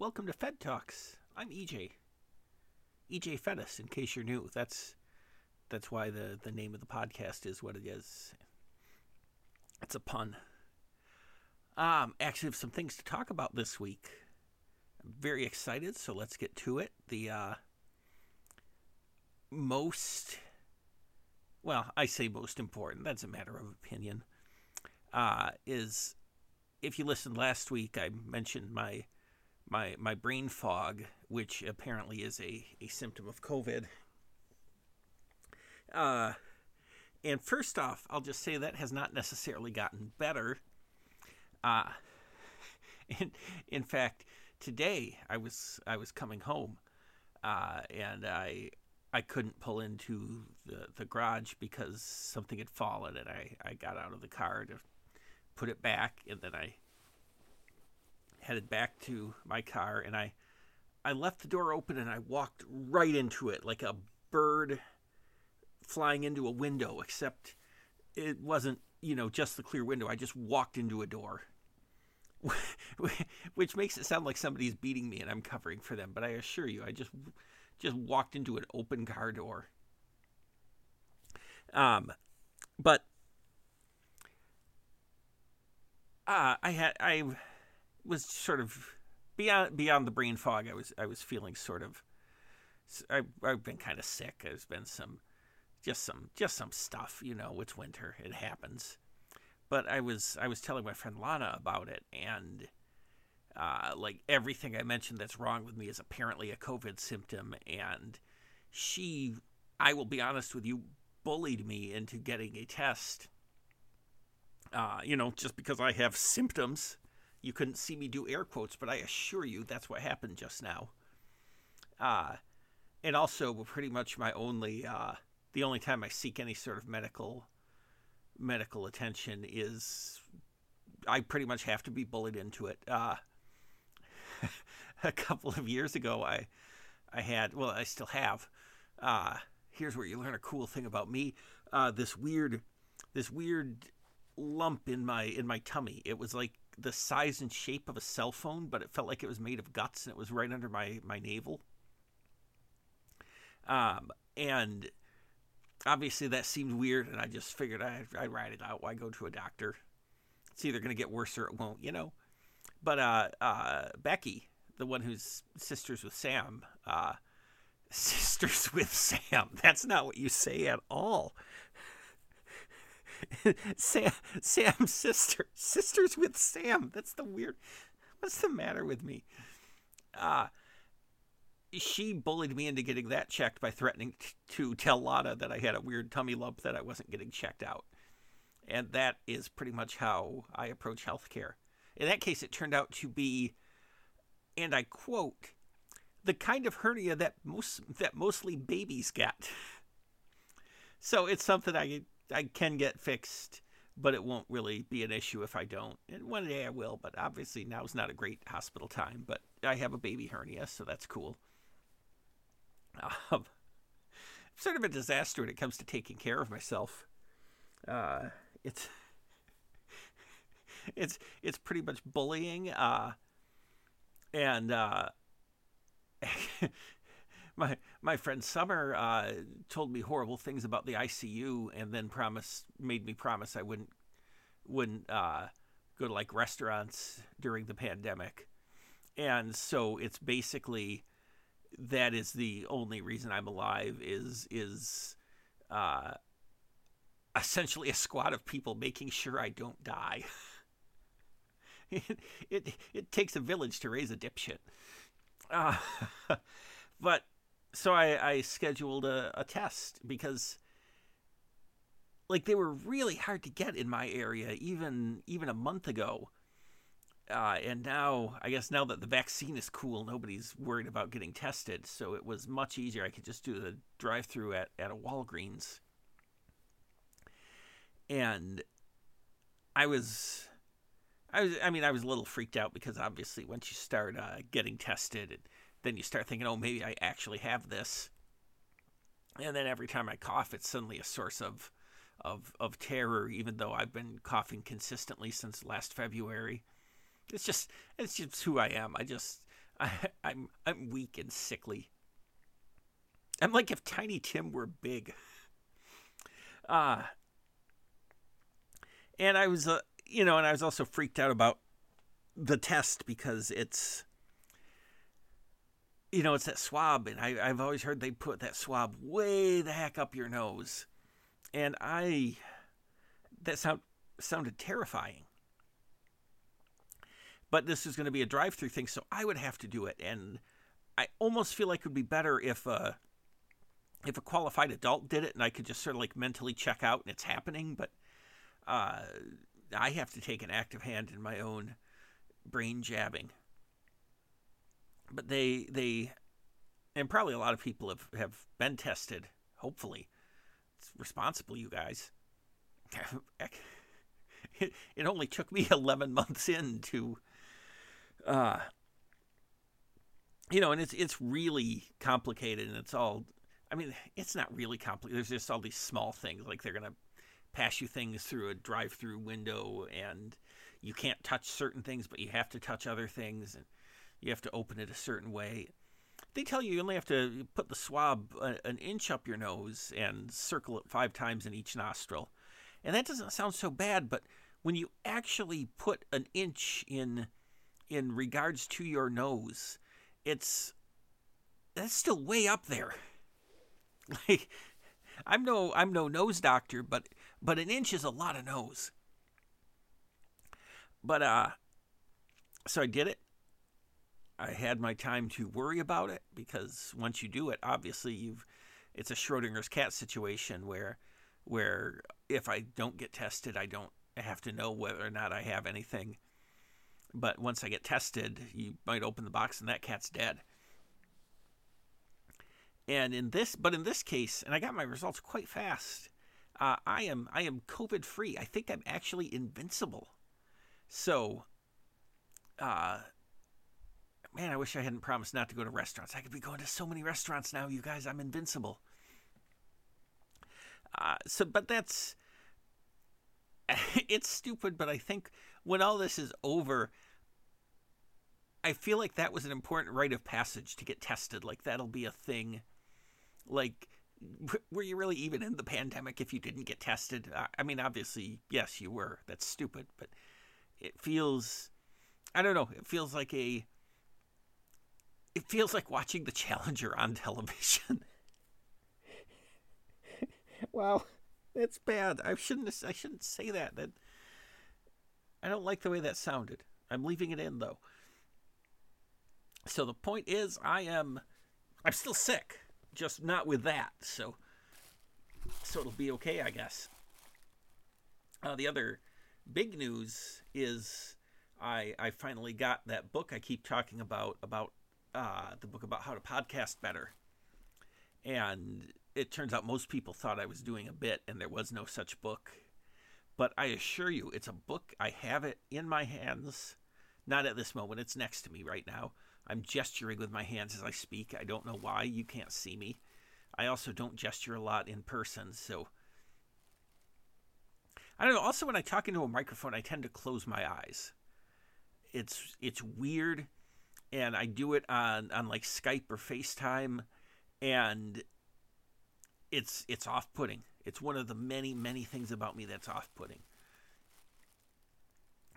welcome to Fed Talks. I'm EJ. EJ Fedis, in case you're new. That's that's why the, the name of the podcast is what it is. It's a pun. Um, actually have some things to talk about this week. I'm very excited, so let's get to it. The uh, most well, I say most important, that's a matter of opinion. Uh, is if you listened last week, I mentioned my my my brain fog, which apparently is a, a symptom of COVID. Uh, and first off, I'll just say that has not necessarily gotten better. Uh, in, in fact, today I was I was coming home, uh, and I I couldn't pull into the, the garage because something had fallen, and I, I got out of the car to put it back, and then I headed back to my car and I I left the door open and I walked right into it like a bird flying into a window except it wasn't, you know, just the clear window. I just walked into a door. Which makes it sound like somebody's beating me and I'm covering for them, but I assure you I just just walked into an open car door. Um but uh, I had I was sort of beyond beyond the brain fog. I was I was feeling sort of. I, I've been kind of sick. There's been some, just some just some stuff. You know, it's winter. It happens. But I was I was telling my friend Lana about it, and uh, like everything I mentioned that's wrong with me is apparently a COVID symptom, and she, I will be honest with you, bullied me into getting a test. Uh, you know, just because I have symptoms you couldn't see me do air quotes, but I assure you that's what happened just now. Uh, and also, pretty much my only, uh, the only time I seek any sort of medical medical attention is I pretty much have to be bullied into it. Uh, a couple of years ago, I I had well, I still have. Uh, here's where you learn a cool thing about me. Uh, this weird, this weird lump in my in my tummy. It was like the size and shape of a cell phone, but it felt like it was made of guts and it was right under my, my navel. Um, and obviously that seemed weird, and I just figured I, I'd write it out. Why go to a doctor? It's either going to get worse or it won't, you know? But uh, uh, Becky, the one who's sisters with Sam, uh, sisters with Sam, that's not what you say at all. Sam, Sam's sister, sisters with Sam. That's the weird. What's the matter with me? Uh, she bullied me into getting that checked by threatening t- to tell Lana that I had a weird tummy lump that I wasn't getting checked out. And that is pretty much how I approach healthcare. In that case, it turned out to be, and I quote, the kind of hernia that most that mostly babies get. So it's something I I can get fixed, but it won't really be an issue if I don't. And one day I will, but obviously now is not a great hospital time. But I have a baby hernia, so that's cool. Um, I'm sort of a disaster when it comes to taking care of myself. Uh, it's it's it's pretty much bullying, uh, and uh, my my friend Summer uh, told me horrible things about the ICU, and then promised made me promise I wouldn't wouldn't uh, go to like restaurants during the pandemic, and so it's basically that is the only reason I'm alive is is uh, essentially a squad of people making sure I don't die. it, it it takes a village to raise a dipshit. Uh, but so I, I scheduled a, a test because like they were really hard to get in my area even even a month ago. Uh, and now I guess now that the vaccine is cool, nobody's worried about getting tested. So it was much easier. I could just do the drive through at, at a Walgreens. And I was I was I mean I was a little freaked out because obviously once you start uh, getting tested it, then you start thinking, oh, maybe I actually have this. And then every time I cough, it's suddenly a source of, of, of terror, even though I've been coughing consistently since last February. It's just, it's just who I am. I just, I, I'm I'm weak and sickly. I'm like if Tiny Tim were big. Uh and I was uh, you know, and I was also freaked out about the test because it's you know, it's that swab, and I, I've always heard they put that swab way the heck up your nose, and I that sound sounded terrifying. But this is going to be a drive-through thing, so I would have to do it, and I almost feel like it would be better if uh, if a qualified adult did it, and I could just sort of like mentally check out and it's happening. But uh, I have to take an active hand in my own brain jabbing. But they they and probably a lot of people have, have been tested, hopefully. It's responsible, you guys. it, it only took me 11 months in to uh you know and it's it's really complicated and it's all i mean it's not really complicated there's just all these small things like they're going to pass you things through a drive-through window and you can't touch certain things but you have to touch other things and you have to open it a certain way they tell you you only have to put the swab an inch up your nose and circle it five times in each nostril and that doesn't sound so bad, but when you actually put an inch in in regards to your nose, it's that's still way up there. Like I'm no I'm no nose doctor, but but an inch is a lot of nose. But uh so I did it. I had my time to worry about it because once you do it, obviously you've it's a Schrodinger's cat situation where where if I don't get tested, I don't have to know whether or not I have anything. But once I get tested, you might open the box and that cat's dead. And in this, but in this case, and I got my results quite fast. Uh, I am I am COVID free. I think I'm actually invincible. So, uh, man, I wish I hadn't promised not to go to restaurants. I could be going to so many restaurants now, you guys. I'm invincible. Uh, so, but that's it's stupid. But I think when all this is over, I feel like that was an important rite of passage to get tested. Like that'll be a thing. Like, were you really even in the pandemic if you didn't get tested? I mean, obviously, yes, you were. That's stupid, but it feels. I don't know. It feels like a. It feels like watching the Challenger on television. wow, that's bad. I shouldn't. I shouldn't say that. That I don't like the way that sounded. I'm leaving it in though. So the point is, I am. I'm still sick, just not with that. So, so it'll be okay, I guess. Uh, the other big news is I I finally got that book I keep talking about about uh, the book about how to podcast better, and it turns out most people thought I was doing a bit, and there was no such book. But I assure you, it's a book. I have it in my hands. Not at this moment. It's next to me right now. I'm gesturing with my hands as I speak. I don't know why. You can't see me. I also don't gesture a lot in person, so. I don't know. Also, when I talk into a microphone, I tend to close my eyes. It's it's weird, and I do it on on like Skype or FaceTime, and it's it's off-putting. It's one of the many many things about me that's off-putting.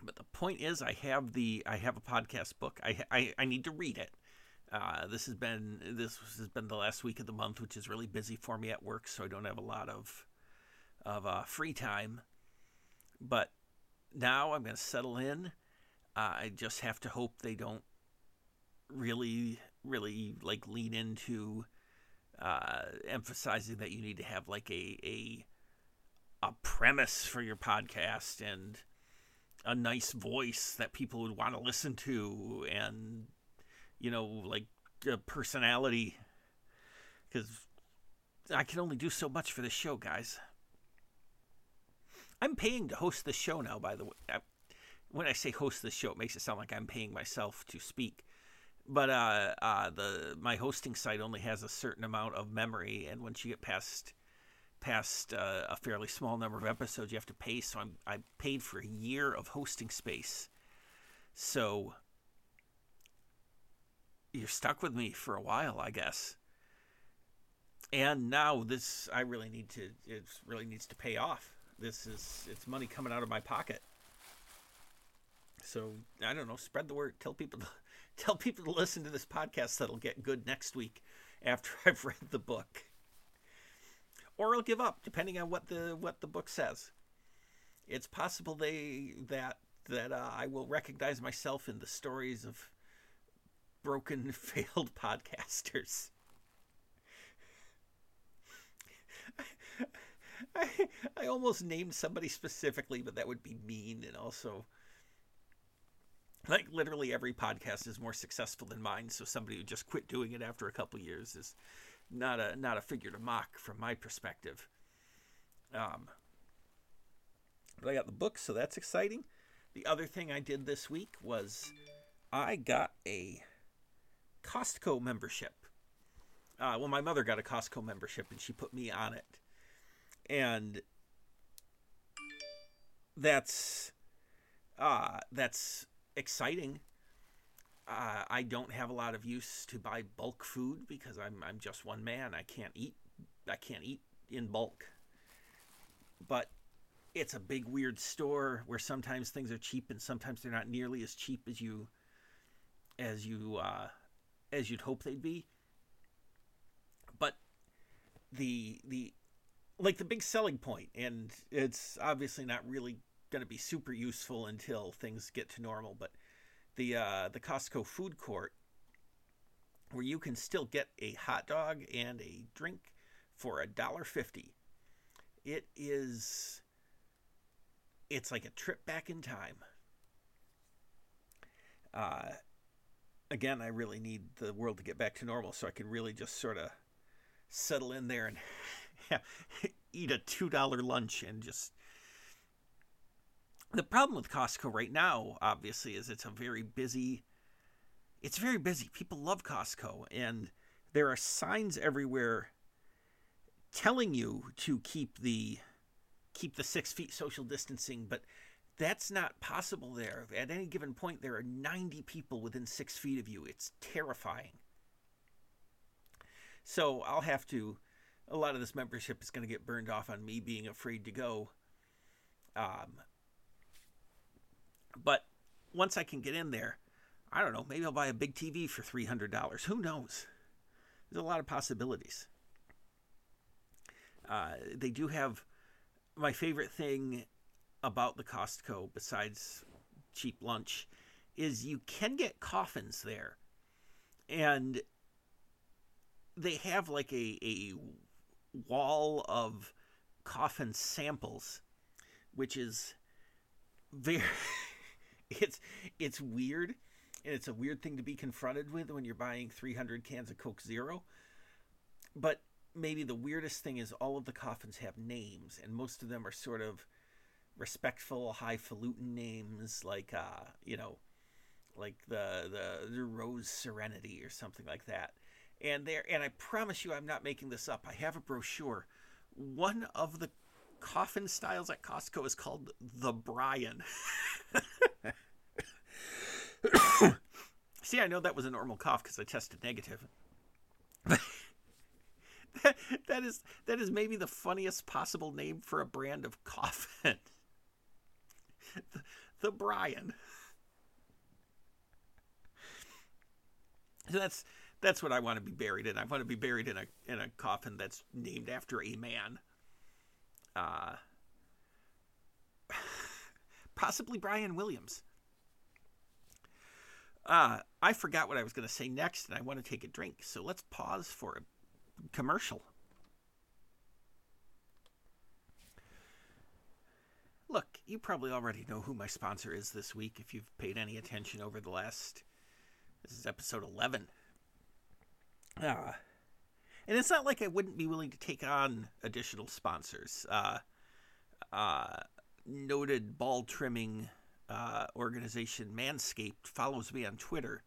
But the point is, I have the I have a podcast book. I I, I need to read it. Uh, this has been this has been the last week of the month, which is really busy for me at work, so I don't have a lot of of uh, free time. But now I'm going to settle in. Uh, I just have to hope they don't really really like lean into uh, emphasizing that you need to have like a a a premise for your podcast and a nice voice that people would want to listen to and you know like a personality because I can only do so much for this show, guys. I'm paying to host the show now, by the way. When I say host the show, it makes it sound like I'm paying myself to speak but uh, uh, the my hosting site only has a certain amount of memory, and once you get past past uh, a fairly small number of episodes, you have to pay. So I'm I paid for a year of hosting space. So you're stuck with me for a while, I guess. And now this, I really need to. It really needs to pay off. This is it's money coming out of my pocket. So I don't know. Spread the word. Tell people. To, tell people to listen to this podcast. That'll get good next week after I've read the book. Or I'll give up, depending on what the what the book says. It's possible they that that uh, I will recognize myself in the stories of broken, failed podcasters. I, I almost named somebody specifically, but that would be mean and also like literally every podcast is more successful than mine, so somebody who just quit doing it after a couple years is not a not a figure to mock from my perspective. Um, but I got the book, so that's exciting. The other thing I did this week was I got a Costco membership. Uh, well, my mother got a Costco membership, and she put me on it, and that's uh, that's exciting. Uh, I don't have a lot of use to buy bulk food because I'm I'm just one man. I can't eat I can't eat in bulk. But it's a big weird store where sometimes things are cheap and sometimes they're not nearly as cheap as you as you uh, as you'd hope they'd be. But the the like the big selling point, and it's obviously not really going to be super useful until things get to normal. But the uh, the Costco food court, where you can still get a hot dog and a drink for a dollar fifty. It is. It's like a trip back in time. Uh, again, I really need the world to get back to normal so I can really just sort of settle in there and eat a two dollar lunch and just the problem with Costco right now, obviously, is it's a very busy. It's very busy. People love Costco, and there are signs everywhere telling you to keep the keep the six feet social distancing, but that's not possible there. At any given point, there are 90 people within six feet of you. It's terrifying. So I'll have to. A lot of this membership is going to get burned off on me being afraid to go. Um, but once I can get in there, I don't know, maybe I'll buy a big TV for $300. Who knows? There's a lot of possibilities. Uh, they do have my favorite thing about the Costco, besides cheap lunch, is you can get coffins there. And they have like a, a wall of coffin samples, which is very it's it's weird and it's a weird thing to be confronted with when you're buying 300 cans of Coke Zero. But maybe the weirdest thing is all of the coffins have names, and most of them are sort of respectful, highfalutin names, like uh, you know, like the the, the Rose Serenity or something like that. And there, and I promise you, I'm not making this up. I have a brochure. One of the coffin styles at Costco is called the Brian. See, I know that was a normal cough because I tested negative. that, that is that is maybe the funniest possible name for a brand of coffin. the, the Brian. So that's that's what I want to be buried in. I want to be buried in a in a coffin that's named after a man. Uh, possibly Brian Williams. Uh, I forgot what I was going to say next, and I want to take a drink. So let's pause for a commercial. Look, you probably already know who my sponsor is this week if you've paid any attention over the last. This is episode 11. Uh, and it's not like I wouldn't be willing to take on additional sponsors. Uh, uh, noted ball trimming uh, organization Manscaped follows me on Twitter,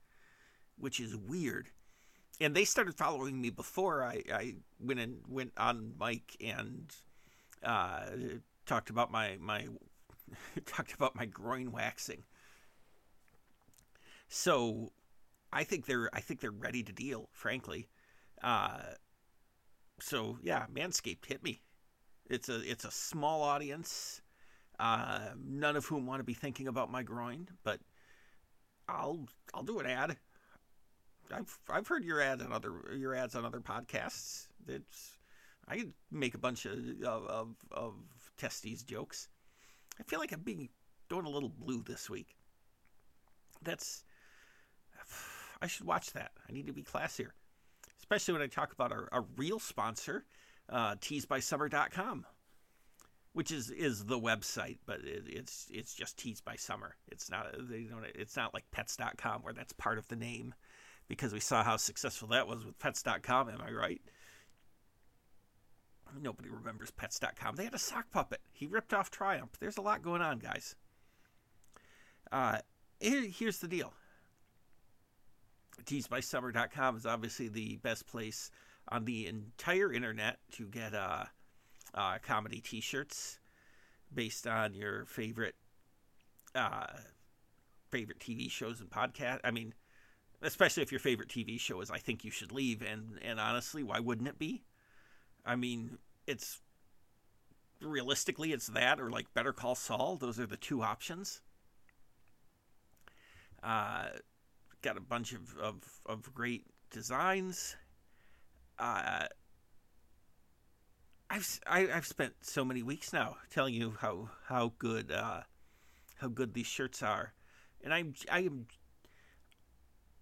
which is weird. And they started following me before I, I went and went on mic and uh, talked about my my talked about my groin waxing. So I think they're I think they're ready to deal, frankly. Uh, so yeah, Manscaped hit me. It's a it's a small audience, uh, none of whom want to be thinking about my groin, but I'll I'll do an ad. I've I've heard your ads on other your ads on other podcasts. It's I could make a bunch of of of, testes jokes. I feel like I'm being going a little blue this week. That's I should watch that. I need to be classier, especially when I talk about our, our real sponsor, uh, teesbysummer.com, which is is the website, but it, it's it's just Tees by Summer. It's not they don't it's not like Pets.com where that's part of the name, because we saw how successful that was with Pets.com. Am I right? Nobody remembers Pets.com. They had a sock puppet. He ripped off Triumph. There's a lot going on, guys. Uh, here, here's the deal. Teesbysummer.com is obviously the best place on the entire internet to get uh, uh, comedy T-shirts based on your favorite uh, favorite TV shows and podcast. I mean, especially if your favorite TV show is I Think You Should Leave, and and honestly, why wouldn't it be? I mean, it's realistically it's that or like Better Call Saul. Those are the two options. Uh, got a bunch of, of, of great designs. Uh, I've I, have i have spent so many weeks now telling you how how good uh, how good these shirts are, and I'm I am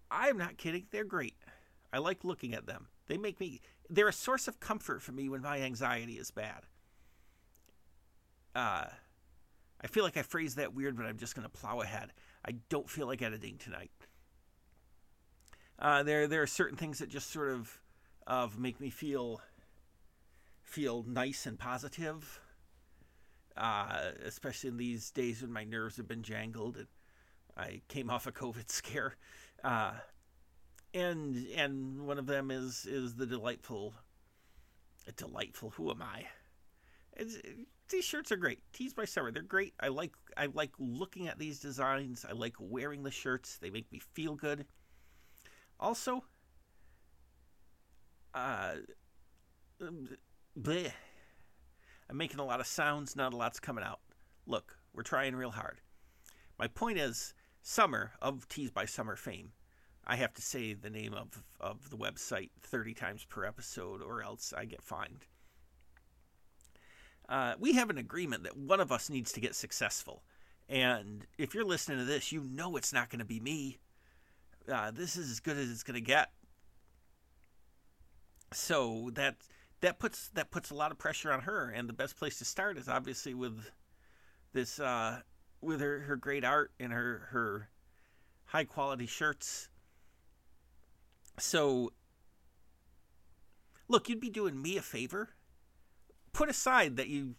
I am not kidding. They're great. I like looking at them. They make me they're a source of comfort for me when my anxiety is bad. Uh, I feel like I phrased that weird, but I'm just going to plow ahead. I don't feel like editing tonight. Uh, there, there are certain things that just sort of, of make me feel, feel nice and positive. Uh, especially in these days when my nerves have been jangled and I came off a COVID scare. Uh, and and one of them is is the delightful, delightful. Who am I? It's, these shirts are great. Tees by Summer, they're great. I like I like looking at these designs. I like wearing the shirts. They make me feel good. Also, uh, bleh. I'm making a lot of sounds. Not a lot's coming out. Look, we're trying real hard. My point is, Summer of Tees by Summer fame I have to say the name of, of the website 30 times per episode, or else I get fined. Uh, we have an agreement that one of us needs to get successful. And if you're listening to this, you know it's not going to be me. Uh, this is as good as it's going to get. So that that puts that puts a lot of pressure on her. And the best place to start is obviously with this uh, with her, her great art and her her high quality shirts so, look, you'd be doing me a favor. Put aside that you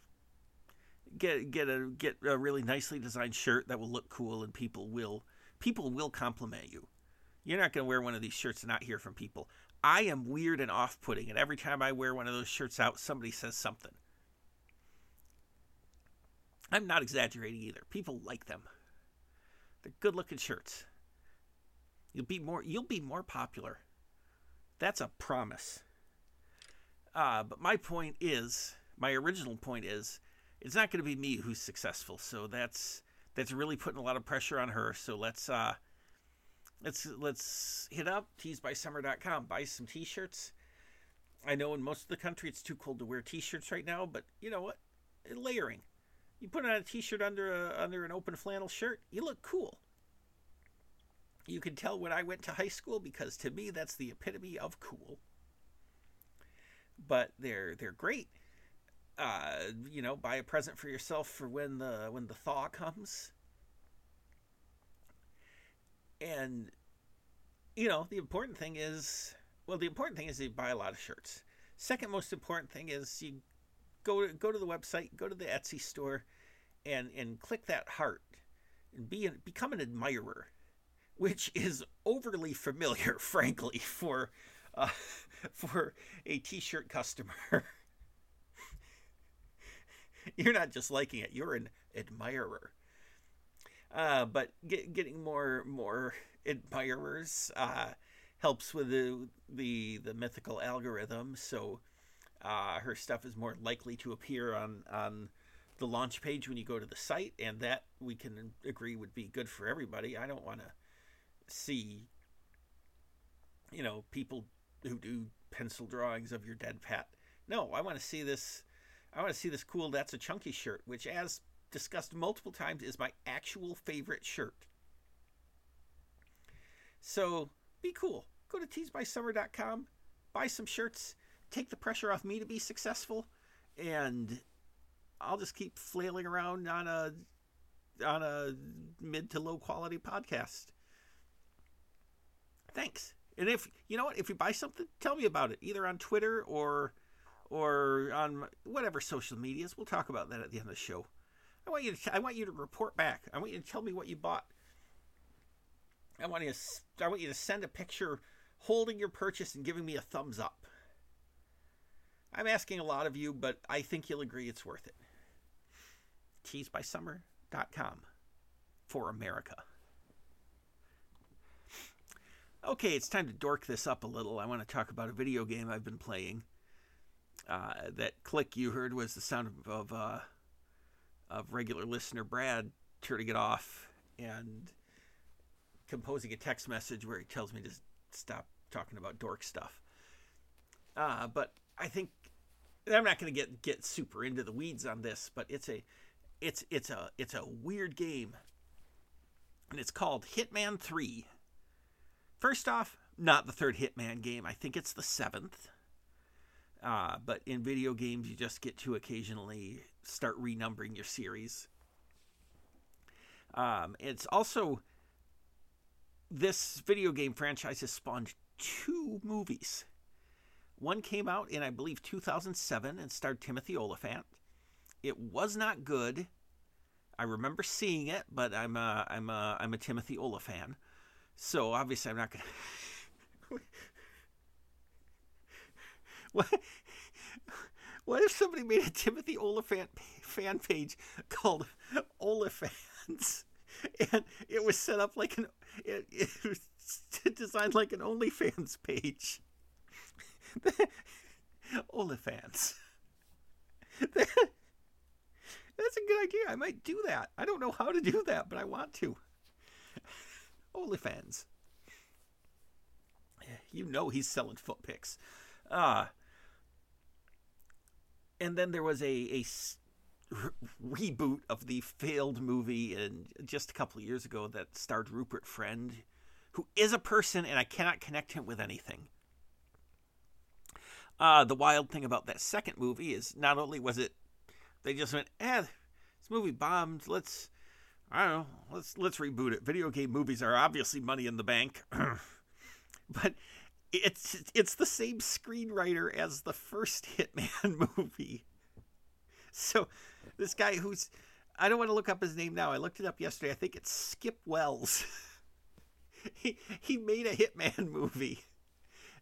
get get a get a really nicely designed shirt that will look cool and people will people will compliment you. You're not going to wear one of these shirts and not hear from people. I am weird and off-putting, and every time I wear one of those shirts out, somebody says something. I'm not exaggerating either. People like them. They're good-looking shirts. You'll be more you'll be more popular that's a promise. Uh, but my point is, my original point is, it's not going to be me who's successful. So that's that's really putting a lot of pressure on her. So let's uh, let's let's hit up teesbysummer.com, buy some t-shirts. I know in most of the country it's too cold to wear t-shirts right now, but you know what? Layering. You put on a t-shirt under a, under an open flannel shirt, you look cool. You can tell when I went to high school because to me that's the epitome of cool. But they're they're great. Uh, you know, buy a present for yourself for when the when the thaw comes. And you know, the important thing is well, the important thing is you buy a lot of shirts. Second most important thing is you go to, go to the website, go to the Etsy store, and and click that heart and be become an admirer which is overly familiar, frankly, for uh, for a T-shirt customer. you're not just liking it; you're an admirer. Uh, but get, getting more more admirers uh, helps with the the the mythical algorithm. So uh, her stuff is more likely to appear on on the launch page when you go to the site, and that we can agree would be good for everybody. I don't want to see, you know, people who do pencil drawings of your dead pet. No, I want to see this. I want to see this cool. That's a chunky shirt, which, as discussed multiple times, is my actual favorite shirt. So be cool. Go to teesbysummer.com, buy some shirts, take the pressure off me to be successful, and I'll just keep flailing around on a on a mid to low quality podcast. Thanks. And if you know what, if you buy something, tell me about it, either on Twitter or or on whatever social medias. We'll talk about that at the end of the show. I want you to I want you to report back. I want you to tell me what you bought. I want you to I want you to send a picture holding your purchase and giving me a thumbs up. I'm asking a lot of you, but I think you'll agree it's worth it. Teesbysummer.com for America. Okay, it's time to dork this up a little. I want to talk about a video game I've been playing. Uh, that click you heard was the sound of of, uh, of regular listener Brad turning it off and composing a text message where he tells me to stop talking about dork stuff. Uh, but I think I'm not going to get get super into the weeds on this, but it's a it's it's a it's a weird game, and it's called Hitman Three. First off, not the third Hitman game. I think it's the seventh. Uh, but in video games, you just get to occasionally start renumbering your series. Um, it's also this video game franchise has spawned two movies. One came out in, I believe, 2007 and starred Timothy Olyphant. It was not good. I remember seeing it, but I'm a, I'm a, I'm a Timothy Olyphant, so obviously I'm not gonna. what? What if somebody made a Timothy Olyphant fan page called Olyphants, and it was set up like an it, it was designed like an OnlyFans page? Olyphants. That's a good idea. I might do that. I don't know how to do that, but I want to. OnlyFans. You know he's selling foot pics. Uh, and then there was a, a reboot of the failed movie in just a couple of years ago that starred Rupert Friend, who is a person, and I cannot connect him with anything. Uh, the wild thing about that second movie is not only was it they just went, eh, this movie bombed. Let's I don't know, let's let's reboot it. Video game movies are obviously money in the bank, but it's it's the same screenwriter as the first Hitman movie. So this guy who's I don't want to look up his name now. I looked it up yesterday. I think it's Skip Wells. he he made a Hitman movie.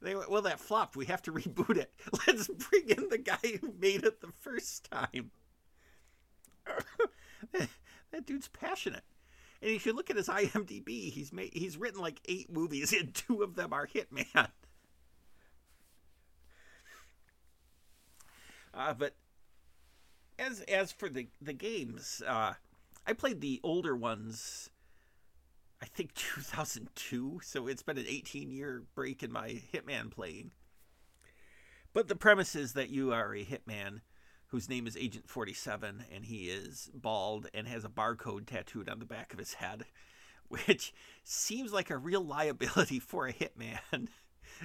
They went, well, that flopped. We have to reboot it. Let's bring in the guy who made it the first time. that, dude's passionate. And if you look at his IMDb, he's made he's written like eight movies, and two of them are Hitman. Uh, but as as for the the games, uh, I played the older ones. I think 2002, so it's been an 18 year break in my Hitman playing. But the premise is that you are a hitman whose name is Agent 47, and he is bald and has a barcode tattooed on the back of his head, which seems like a real liability for a hitman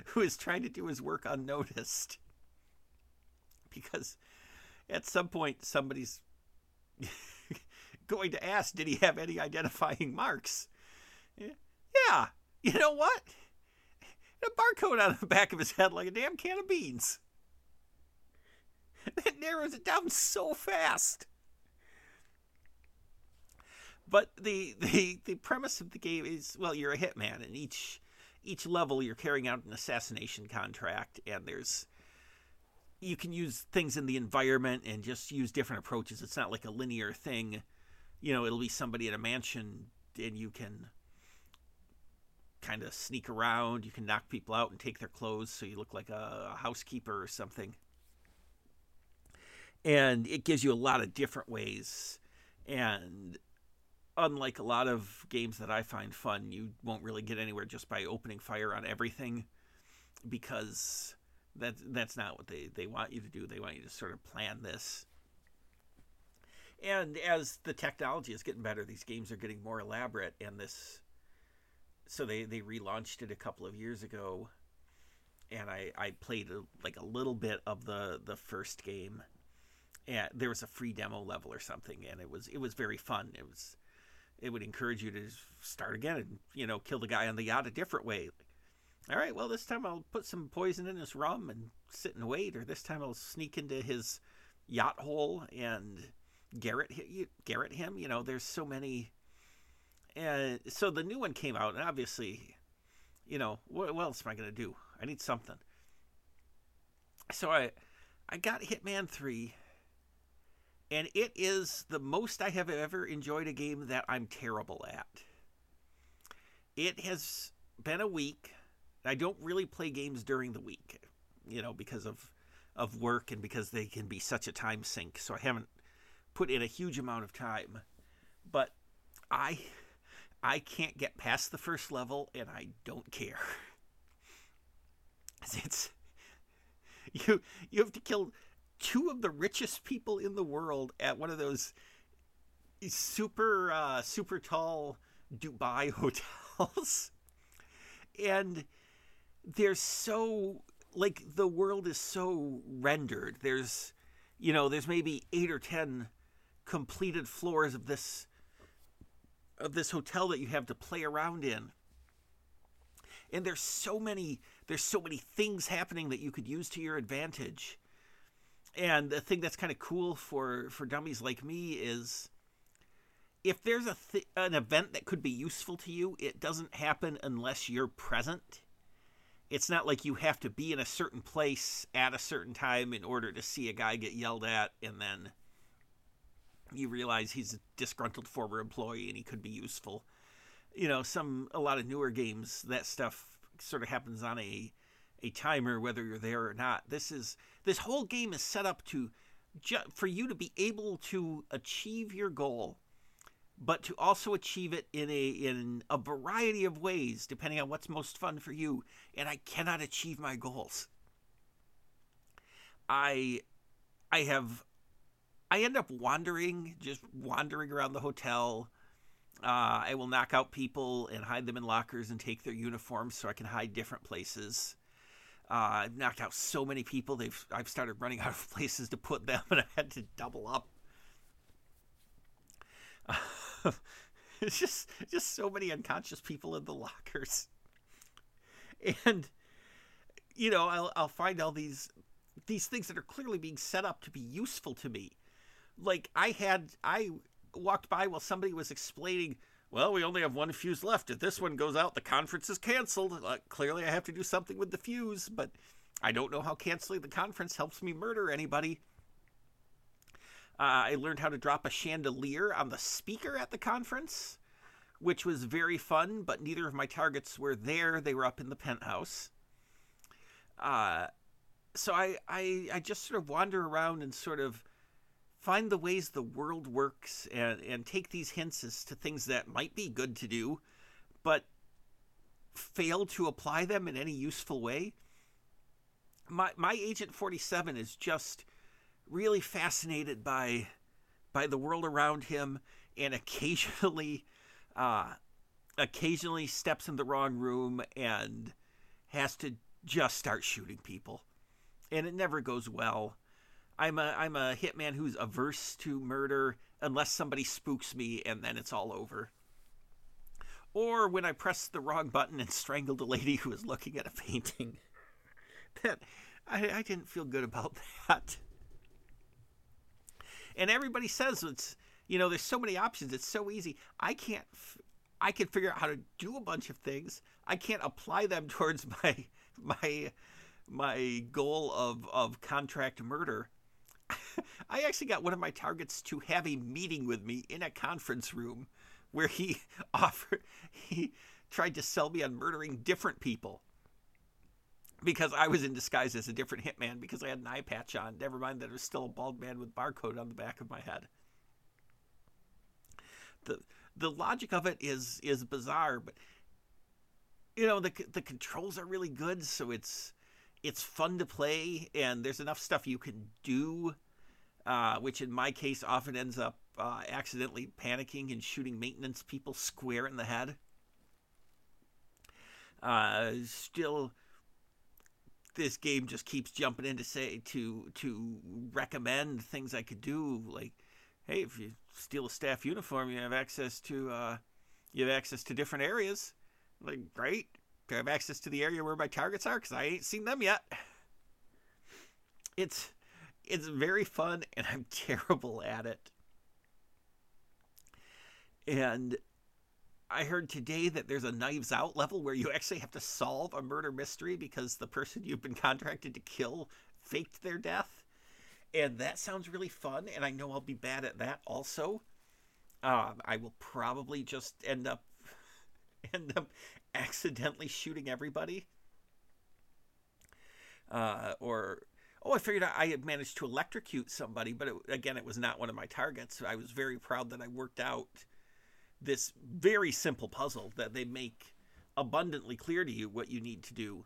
who is trying to do his work unnoticed. Because at some point, somebody's going to ask, did he have any identifying marks? Yeah, you know what? A barcode on the back of his head like a damn can of beans. That narrows it down so fast. But the, the the premise of the game is well, you're a hitman, and each each level you're carrying out an assassination contract, and there's you can use things in the environment and just use different approaches. It's not like a linear thing. You know, it'll be somebody at a mansion and you can kind of sneak around. You can knock people out and take their clothes so you look like a housekeeper or something. And it gives you a lot of different ways. And unlike a lot of games that I find fun, you won't really get anywhere just by opening fire on everything because that that's not what they, they want you to do. They want you to sort of plan this. And as the technology is getting better, these games are getting more elaborate and this so they they relaunched it a couple of years ago, and I I played a, like a little bit of the the first game, and there was a free demo level or something, and it was it was very fun. It was it would encourage you to start again and you know kill the guy on the yacht a different way. All right, well this time I'll put some poison in his rum and sit and wait, or this time I'll sneak into his yacht hole and garrote garrote him. You know, there's so many and so the new one came out, and obviously, you know, what, what else am I going to do? I need something. So I, I got Hitman 3, and it is the most I have ever enjoyed a game that I'm terrible at. It has been a week. I don't really play games during the week, you know, because of of work and because they can be such a time sink. So I haven't put in a huge amount of time. But I I can't get past the first level and I don't care. It's you you have to kill two of the richest people in the world at one of those super uh, super tall Dubai hotels. and they're so like the world is so rendered. There's you know, there's maybe 8 or 10 completed floors of this of this hotel that you have to play around in. And there's so many there's so many things happening that you could use to your advantage. And the thing that's kind of cool for for dummies like me is if there's a th- an event that could be useful to you, it doesn't happen unless you're present. It's not like you have to be in a certain place at a certain time in order to see a guy get yelled at and then you realize he's a disgruntled former employee and he could be useful. You know, some a lot of newer games that stuff sort of happens on a a timer whether you're there or not. This is this whole game is set up to ju- for you to be able to achieve your goal but to also achieve it in a in a variety of ways depending on what's most fun for you and I cannot achieve my goals. I I have I end up wandering, just wandering around the hotel. Uh, I will knock out people and hide them in lockers and take their uniforms so I can hide different places. Uh, I've knocked out so many people; they've I've started running out of places to put them, and I had to double up. It's just just so many unconscious people in the lockers, and you know I'll I'll find all these these things that are clearly being set up to be useful to me like I had I walked by while somebody was explaining well, we only have one fuse left. If this one goes out, the conference is canceled. Uh, clearly, I have to do something with the fuse, but I don't know how canceling the conference helps me murder anybody. Uh, I learned how to drop a chandelier on the speaker at the conference, which was very fun, but neither of my targets were there. They were up in the penthouse. Uh, so I, I, I just sort of wander around and sort of find the ways the world works and, and take these hints as to things that might be good to do, but fail to apply them in any useful way. My my agent 47 is just really fascinated by by the world around him and occasionally uh occasionally steps in the wrong room and has to just start shooting people. And it never goes well. I'm a I'm a hitman who's averse to murder unless somebody spooks me and then it's all over. Or when I pressed the wrong button and strangled a lady who was looking at a painting. that I, I didn't feel good about that. And everybody says it's you know there's so many options. It's so easy. I can't. I can figure out how to do a bunch of things. I can't apply them towards my my my goal of of contract murder I actually got one of my targets to have a meeting with me in a conference room where he offered he tried to sell me on murdering different people because I was in disguise as a different hitman because I had an eye patch on. Never mind that it was still a bald man with barcode on the back of my head. The the logic of it is is bizarre, but you know the the controls are really good, so it's it's fun to play, and there's enough stuff you can do, uh, which in my case often ends up uh, accidentally panicking and shooting maintenance people square in the head. Uh, still, this game just keeps jumping in to say to to recommend things I could do, like, hey, if you steal a staff uniform, you have access to uh, you have access to different areas. Like, great, I have access to the area where my targets are because I ain't seen them yet. It's it's very fun, and I'm terrible at it. And I heard today that there's a Knives Out level where you actually have to solve a murder mystery because the person you've been contracted to kill faked their death. And that sounds really fun, and I know I'll be bad at that also. Um, I will probably just end up end up accidentally shooting everybody. Uh, or oh, I figured I had managed to electrocute somebody, but it, again, it was not one of my targets. I was very proud that I worked out this very simple puzzle that they make abundantly clear to you what you need to do.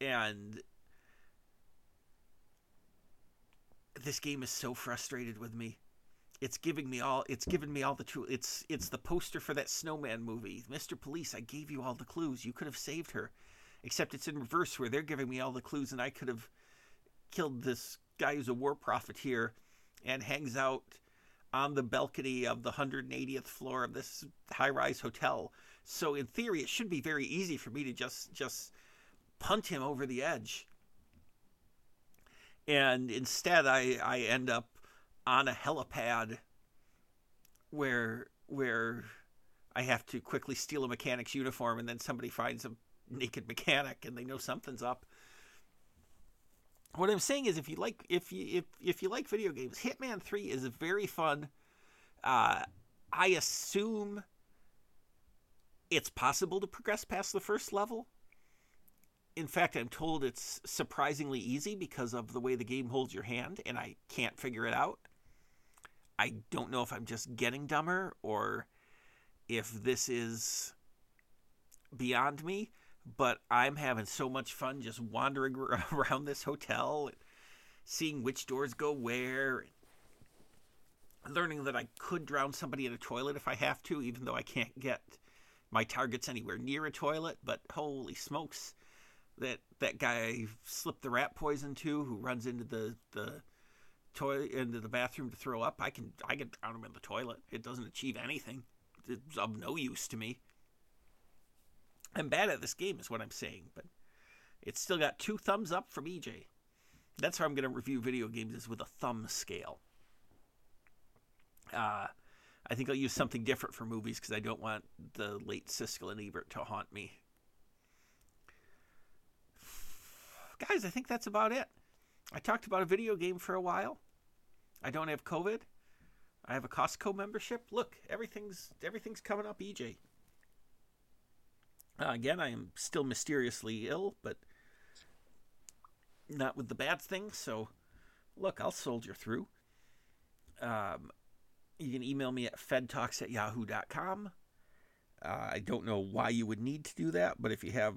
And this game is so frustrated with me. It's giving me all it's given me all the true it's it's the poster for that snowman movie. Mr. Police, I gave you all the clues. You could have saved her. Except it's in reverse where they're giving me all the clues and I could have killed this guy who's a war profiteer and hangs out on the balcony of the 180th floor of this high-rise hotel. So in theory, it should be very easy for me to just just punt him over the edge. And instead, I I end up on a helipad where where I have to quickly steal a mechanic's uniform, and then somebody finds a naked mechanic, and they know something's up. What I'm saying is, if you like, if you if if you like video games, Hitman Three is very fun. Uh, I assume it's possible to progress past the first level. In fact, I'm told it's surprisingly easy because of the way the game holds your hand, and I can't figure it out. I don't know if I'm just getting dumber or if this is beyond me but I'm having so much fun just wandering around this hotel, and seeing which doors go where, learning that I could drown somebody in a toilet if I have to, even though I can't get my targets anywhere near a toilet. But holy smokes, that that guy slipped the rat poison to, who runs into the the toilet into the bathroom to throw up, I can I can drown him in the toilet. It doesn't achieve anything. It's of no use to me. I'm bad at this game, is what I'm saying, but it's still got two thumbs up from EJ. That's how I'm going to review video games is with a thumb scale. Uh, I think I'll use something different for movies because I don't want the late Siskel and Ebert to haunt me. Guys, I think that's about it. I talked about a video game for a while. I don't have COVID. I have a Costco membership. Look, everything's everything's coming up, EJ. Uh, again, I am still mysteriously ill, but not with the bad things. So, look, I'll soldier through. Um, you can email me at fedtalks at yahoo.com. Uh, I don't know why you would need to do that, but if you have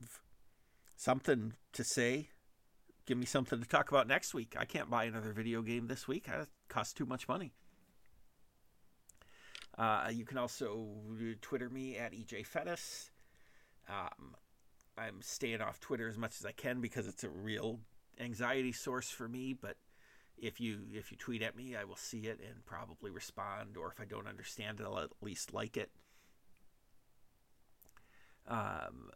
something to say, give me something to talk about next week. I can't buy another video game this week. It costs too much money. Uh, you can also Twitter me at EJ Fettis. Um, I'm staying off Twitter as much as I can because it's a real anxiety source for me. But if you if you tweet at me, I will see it and probably respond. Or if I don't understand it, I'll at least like it. Um,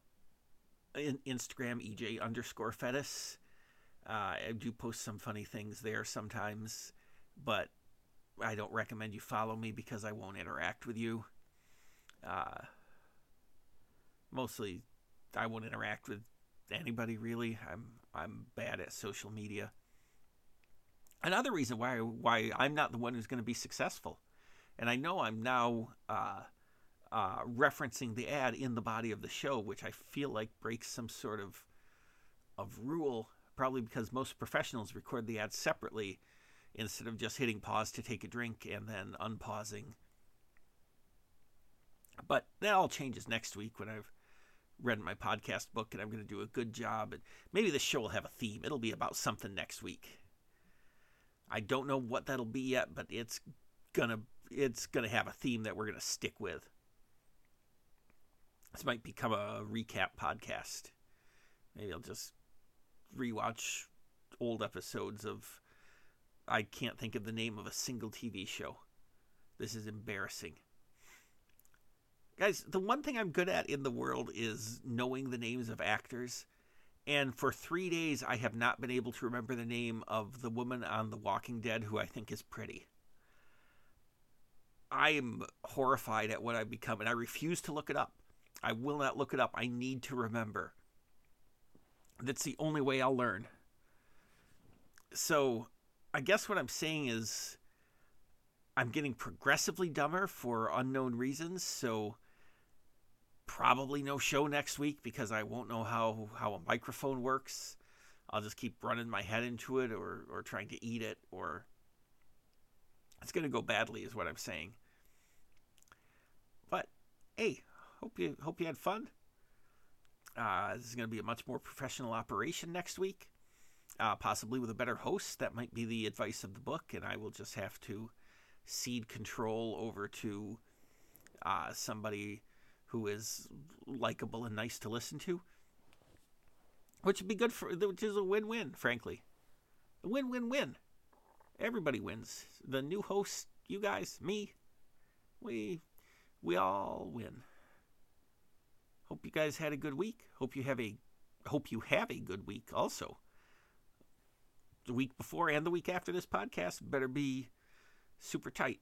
in Instagram EJ underscore fetus. Uh, I do post some funny things there sometimes, but I don't recommend you follow me because I won't interact with you. Uh, mostly I won't interact with anybody really. I'm I'm bad at social media. Another reason why why I'm not the one who's going to be successful, and I know I'm now uh, uh, referencing the ad in the body of the show, which I feel like breaks some sort of of rule. Probably because most professionals record the ad separately instead of just hitting pause to take a drink and then unpausing. But that all changes next week when I've read my podcast book and I'm going to do a good job. And maybe the show will have a theme. It'll be about something next week. I don't know what that'll be yet, but it's gonna it's gonna have a theme that we're gonna stick with. This might become a recap podcast. Maybe I'll just rewatch old episodes of I can't think of the name of a single TV show. This is embarrassing. Guys, the one thing I'm good at in the world is knowing the names of actors. And for three days, I have not been able to remember the name of the woman on The Walking Dead who I think is pretty. I am horrified at what I've become, and I refuse to look it up. I will not look it up. I need to remember. That's the only way I'll learn. So, I guess what I'm saying is I'm getting progressively dumber for unknown reasons. So, probably no show next week because I won't know how, how a microphone works. I'll just keep running my head into it or, or trying to eat it or it's going to go badly is what I'm saying. But hey, hope you hope you had fun. Uh, this is going to be a much more professional operation next week, uh, possibly with a better host. That might be the advice of the book, and I will just have to cede control over to uh, somebody who is likable and nice to listen to, which would be good for, which is a win-win, frankly, a win-win-win. Everybody wins. The new host, you guys, me, we we all win. Hope you guys had a good week. Hope you have a hope you have a good week also. The week before and the week after this podcast better be super tight.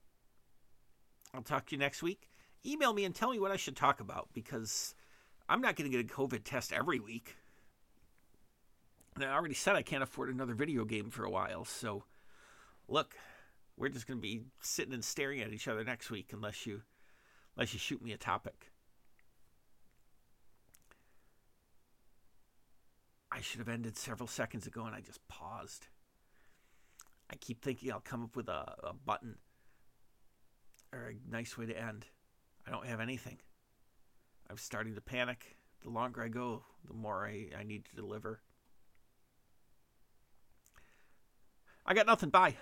I'll talk to you next week email me and tell me what I should talk about because I'm not going to get a COVID test every week. And I already said I can't afford another video game for a while. So, look, we're just going to be sitting and staring at each other next week unless you unless you shoot me a topic. I should have ended several seconds ago and I just paused. I keep thinking I'll come up with a, a button or a nice way to end. I don't have anything. I'm starting to panic. The longer I go, the more I, I need to deliver. I got nothing. Bye.